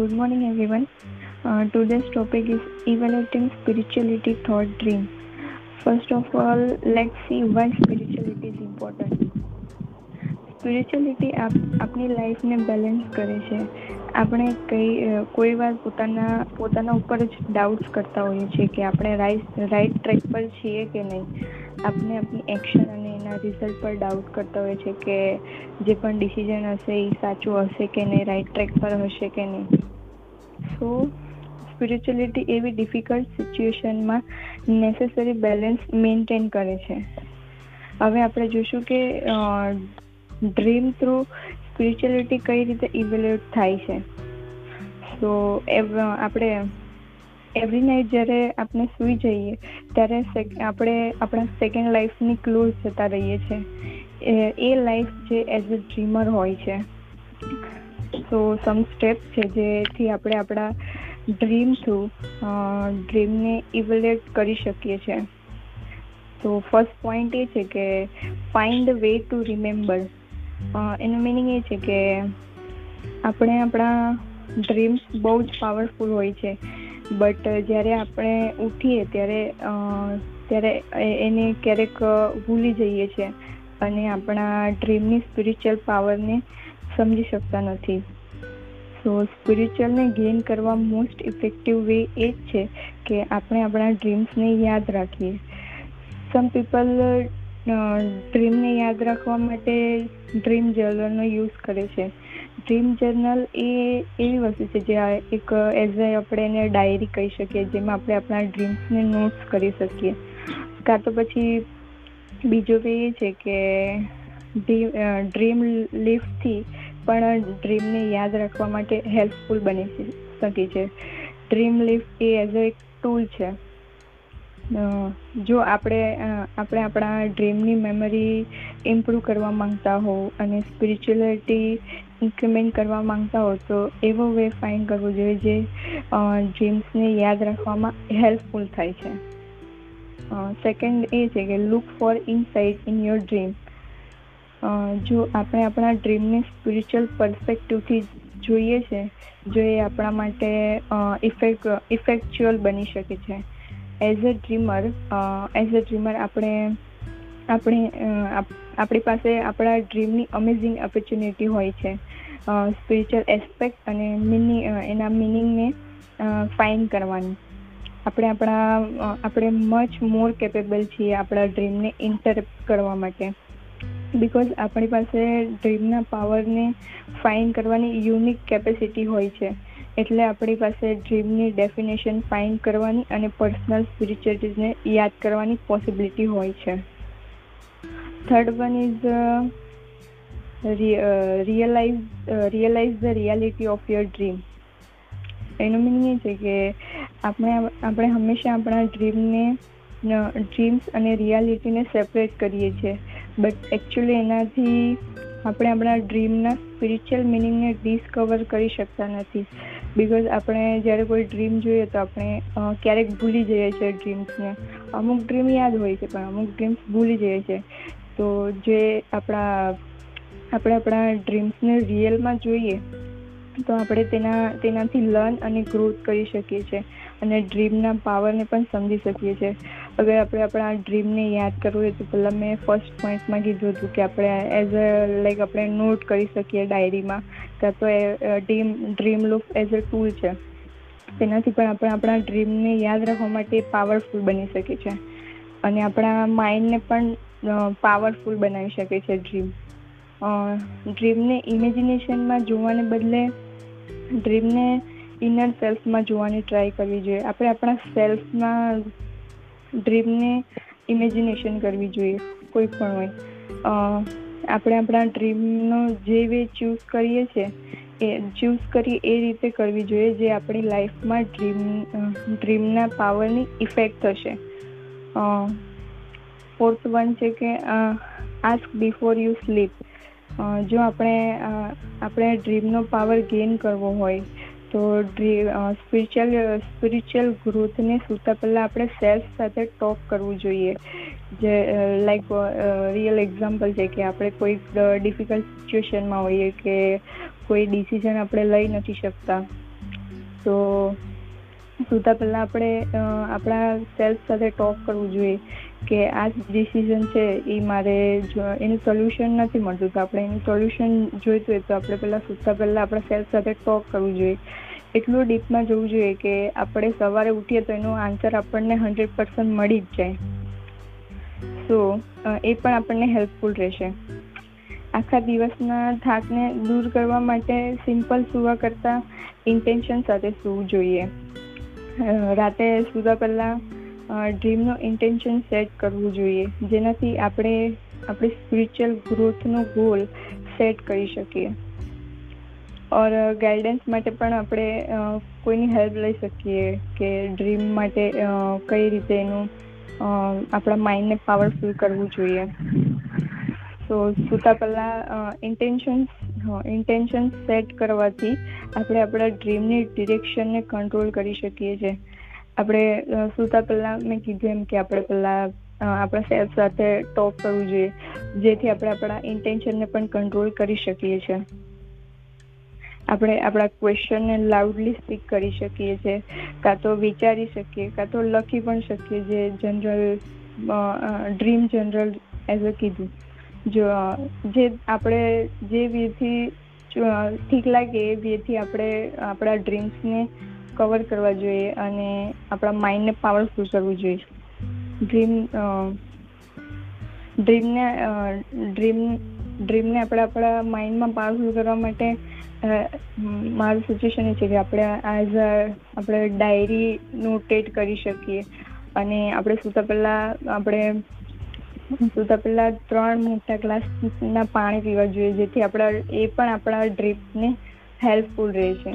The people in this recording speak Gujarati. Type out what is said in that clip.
good morning, everyone. Uh, today's topic is evaluating spirituality thought dream. First of all, let's see why spirituality is. Spirituality આપણી લાઈફને બેલેન્સ કરે છે આપણે કઈ કોઈ વાર પોતાના પોતાના ઉપર જ ડાઉટ્સ કરતા હોઈએ છીએ કે આપણે રાઈટ રાઈટ ટ્રેક પર છીએ કે નહીં આપણે આપણી એક્શન અને એના રિઝલ્ટ પર ડાઉટ કરતા હોઈએ છીએ કે જે પણ ડિસિઝન હશે એ સાચું હશે કે નહીં રાઈટ ટ્રેક પર હશે કે નહીં સો સ્પિરિચ્યુઅલિટી એવી ડિફિકલ્ટ સિચ્યુએશનમાં નેસેસરી બેલેન્સ મેન્ટેન કરે છે. હવે આપણે જોઈશું કે ડ્રીમ થ્રુ સ્પિરિચ્યુઅલિટી કઈ રીતે ઇવેલ્યુએટ થાય છે. સો આપણે એવરી નાઇટ જ્યારે આપણે સૂઈ જઈએ, ત્યારે આપણે આપણા સેકન્ડ લાઈફની ક્લોઝ જતા રહીએ છીએ એ લાઈફ જે એઝ અ ડ્રીમર હોય છે. સો સમ સ્ટેપ છે જેથી આપણે આપણા ડ્રીમ થ્રુ ડ્રીમને ઇવેલ્યુએટ કરી શકીએ છીએ તો ફર્સ્ટ પોઈન્ટ એ છે કે ફાઇન્ડ વે ટુ રિમેમ્બર એનું મિનિંગ એ છે કે આપણે આપણા ડ્રીમ્સ બહુ જ પાવરફુલ હોય છે. બટ જ્યારે આપણે ઉઠીએ ત્યારે ત્યારે એને ક્યારેક ભૂલી જઈએ છીએ અને આપણા ડ્રીમની સ્પિરિચ્યુઅલ પાવરને સમજી શકતા નથી. સો સ્પિરિચ્યુઅલને ગેઇન કરવા મોસ્ટ ઇફેક્ટિવ વે એ જ છે કે આપણે આપણા ડ્રીમ્સને યાદ રાખીએ. સમ પીપલ ડ્રીમને યાદ રાખવા માટે ડ્રીમ જર્નલનો યુઝ કરે છે. ડ્રીમ જર્નલ એ એવી વસ્તુ છે જે એક એઝ એ આપણે એને ડાયરી કહી શકીએ, જેમાં આપણે આપણા ડ્રીમ્સને નોટ્સ કરી શકીએ. કાં તો પછી બીજો વે એ છે કે ડ્રીમ લિફ્ટથી પણ ડ્રીમને યાદ રાખવા માટે હેલ્પફુલ બની શકે છે. ડ્રીમ લીફ એ એઝ અ એક ટૂલ છે. જો આપણે આપણે આપણા ડ્રીમની મેમરી ઇમ્પ્રૂવ કરવા માંગતા હો અને સ્પિરિચ્યુઅલિટી ઇન્ક્રીમેન્ટ કરવા માંગતા હો, તો એવો વે ફાઇન્ડ કરવો જોઈએ જે ડ્રીમ્સને યાદ રાખવામાં હેલ્પફુલ થાય છે. સેકન્ડ એ છે કે look for insight in your dream. જો આપણે આપણા ડ્રીમને સ્પિરિચ્યુઅલ પર્સપેક્ટિવથી જોઈએ છે, જો એ આપણા માટે ઇફેક્ટ ઇફેક્ચ્યુઅલ બની શકે છે. As a dreamer as a dreamer આપણે આપણે આપણી પાસે આપણા ડ્રીમની અમેઝિંગ ઓપોર્ચ્યુનિટી હોય છે. સ્પિરિચ્યુઅલ એસ્પેક્ટ અને મિનિંગ એના મિનિંગને ફાઇન કરવાની. આપણે આપણા આપણે મચ મોર કેપેબલ છીએ આપણા ડ્રીમને ઇન્ટરપ્ટ કરવા માટે. બિકોઝ આપણી પાસે ડ્રીમના પાવરને ફાઇન કરવાની યુનિક કેપેસિટી હોય છે. એટલે આપણી પાસે ડ્રીમની ડેફિનેશન ફાઇન કરવાની અને પર્સનલ સ્પિરિચ્યુઅલિટીઝને યાદ કરવાની પોસિબિલિટી હોય છે. Third one is realize realize the reality of your dream એનું મિનિંગ એ છે કે આપણે આપણે હંમેશા આપણા ડ્રીમને ડ્રીમ્સ અને રિયાલિટીને સેપરેટ કરીએ છીએ. બટ એકચ્યુઅલી એનાથી આપણે આપણા ડ્રીમના સ્પિરિચ્યુઅલ મિનિંગને ડિસ્કવર કરી શકતા નથી. બિકોઝ આપણે જ્યારે કોઈ ડ્રીમ જોઈએ તો આપણે ક્યારેક ભૂલી જઈએ છીએ ડ્રીમ્સને અમુક ડ્રીમ યાદ હોય છે, પણ અમુક ડ્રીમ્સ ભૂલી જઈએ છીએ. તો જે આપણા, આપણે આપણા ડ્રીમ્સને રિયલમાં જોઈએ, તો આપણે તેના, તેનાથી લર્ન અને ગ્રોથ કરી શકીએ છીએ. અને ડ્રીમના પાવરને પણ સમજી શકીએ છીએ. અગર આપણે આપણા ડ્રીમને યાદ કરવું હોય તો પહેલાં મેં ફર્સ્ટ પોઈન્ટમાં કીધું હતું કે આપણે એઝ અ લાઈક આપણે નોટ કરી શકીએ ડાયરીમાં કાં તો એ dream dream look as a tool છે. તેનાથી પણ આપણે આપણા ડ્રીમને યાદ રાખવા માટે પાવરફુલ બની શકે છે અને આપણા માઇન્ડને પણ પાવરફુલ બનાવી શકે છે ડ્રીમ ડ્રીમને ઇમેજિનેશનમાં જોવાને બદલે ડ્રીમને ઇનર સેલ્ફમાં જોવાની ટ્રાય કરવી જોઈએ. આપણે આપણા સેલ્ફમાં ડ્રીમને ઇમેજિનેશન કરવી જોઈએ, કોઈ પણ હોય. આપણે આપણા ડ્રીમનો જે વે ચૂઝ કરીએ છીએ એ ચૂઝ કરી એ રીતે કરવી જોઈએ જે આપણી લાઈફમાં ડ્રીમ ડ્રીમના પાવરની ઇફેક્ટ થશે. ફોર્થ વન છે કે આસ્ક બિફોર યુ સ્લીપ જો આપણે આપણે ડ્રીમનો પાવર ગેઇન કરવો હોય તો સ્પિરિચ્યુઅલ સ્પિરિચ્યુઅલ ગ્રોથને સૂતા પહેલાં આપણે સેલ્ફ સાથે ટોક કરવું જોઈએ. જે લાઈક રિયલ એક્ઝામ્પલ છે કે આપણે કોઈક ડિફિકલ્ટ સિચ્યુએશનમાં હોઈએ કે કોઈ ડિસિઝન આપણે લઈ નથી શકતા. તો સૂતા પહેલાં આપણે આપણા સેલ્ફ સાથે ટોક કરવું જોઈએ. કે આ ડિસિઝન છે એ મારે એનું સોલ્યુશન નથી મળતું. તો આપણે એનું સોલ્યુશન જોઈતું હોય તો આપણે પહેલાં સૂતા પહેલાં આપણા સેલ્ફ સાથે ટોક કરવું જોઈએ. એટલું ડીપમાં જવું જોઈએ કે આપણે સવારે ઉઠીએ તો એનો આન્સર આપણને હંડ્રેડ પર્સન્ટ મળી જ જાય. સો એ પણ આપણને હેલ્પફુલ રહેશે. આખા દિવસના થાકને દૂર કરવા માટે સિમ્પલ સૂવા કરતાં ઇન્ટેન્શન સાથે સૂવું જોઈએ. રાતે સૂતા પહેલાં ડ્રીમનું ઇન્ટેન્શન સેટ કરવું જોઈએ. જેનાથી આપણે આપણી સ્પિરિચ્યુઅલ ગ્રોથનો ગોલ સેટ કરી શકીએ. ઓર ગાઈડન્સ માટે પણ આપણે કોઈની હેલ્પ લઈ શકીએ કે ડ્રીમ માટે કઈ રીતે એનું આપણા માઇન્ડને પાવરફુલ કરવું જોઈએ. તો સૂતા પહેલાં ઇન્ટેન્શન્સ ઇન્ટેન્શન સેટ કરવાથી આપણે આપણા ડ્રીમની ડિરેક્શનને કંટ્રોલ કરી શકીએ છીએ. આપણે સૂતા પહેલાં મેં કીધું એમ કે આપણે પહેલાં આપણા સેલ્ફ સાથે ટોક કરવું જોઈએ, જેથી આપણે આપણા ઇન્ટેન્શનને પણ કંટ્રોલ કરી શકીએ છીએ. આપણે આપણા ક્વેશ્ચનને લાઉડલી સ્પીક કરી શકીએ છીએ, કાં તો વિચારી શકીએ, કાં તો લખી પણ શકીએ જે general dream general as a કીધું. જો જે આપણે, જે વેથી ઠીક લાગે એ વેથી આપણે, આપણા ડ્રીમ્સને કવર કરવા જોઈએ અને આપણા માઇન્ડને પાવરફુલ કરવું જોઈએ. ડ્રીમ ડ્રીમને ડ્રીમ ડ્રીમને આપણે આપણા માઇન્ડમાં પાવરફુલ કરવા માટે મારું સજેશન એ છે કે આપણે એઝ અ આપણે ડાયરી નોટેટ કરી શકીએ. અને આપણે સૂતા પહેલાં, આપણે સૂતા પહેલાં ત્રણ મોટા ગ્લાસના પાણી પીવા જોઈએ, જેથી આપણા, એ પણ આપણા ડ્રીપને હેલ્પફુલ રહે છે.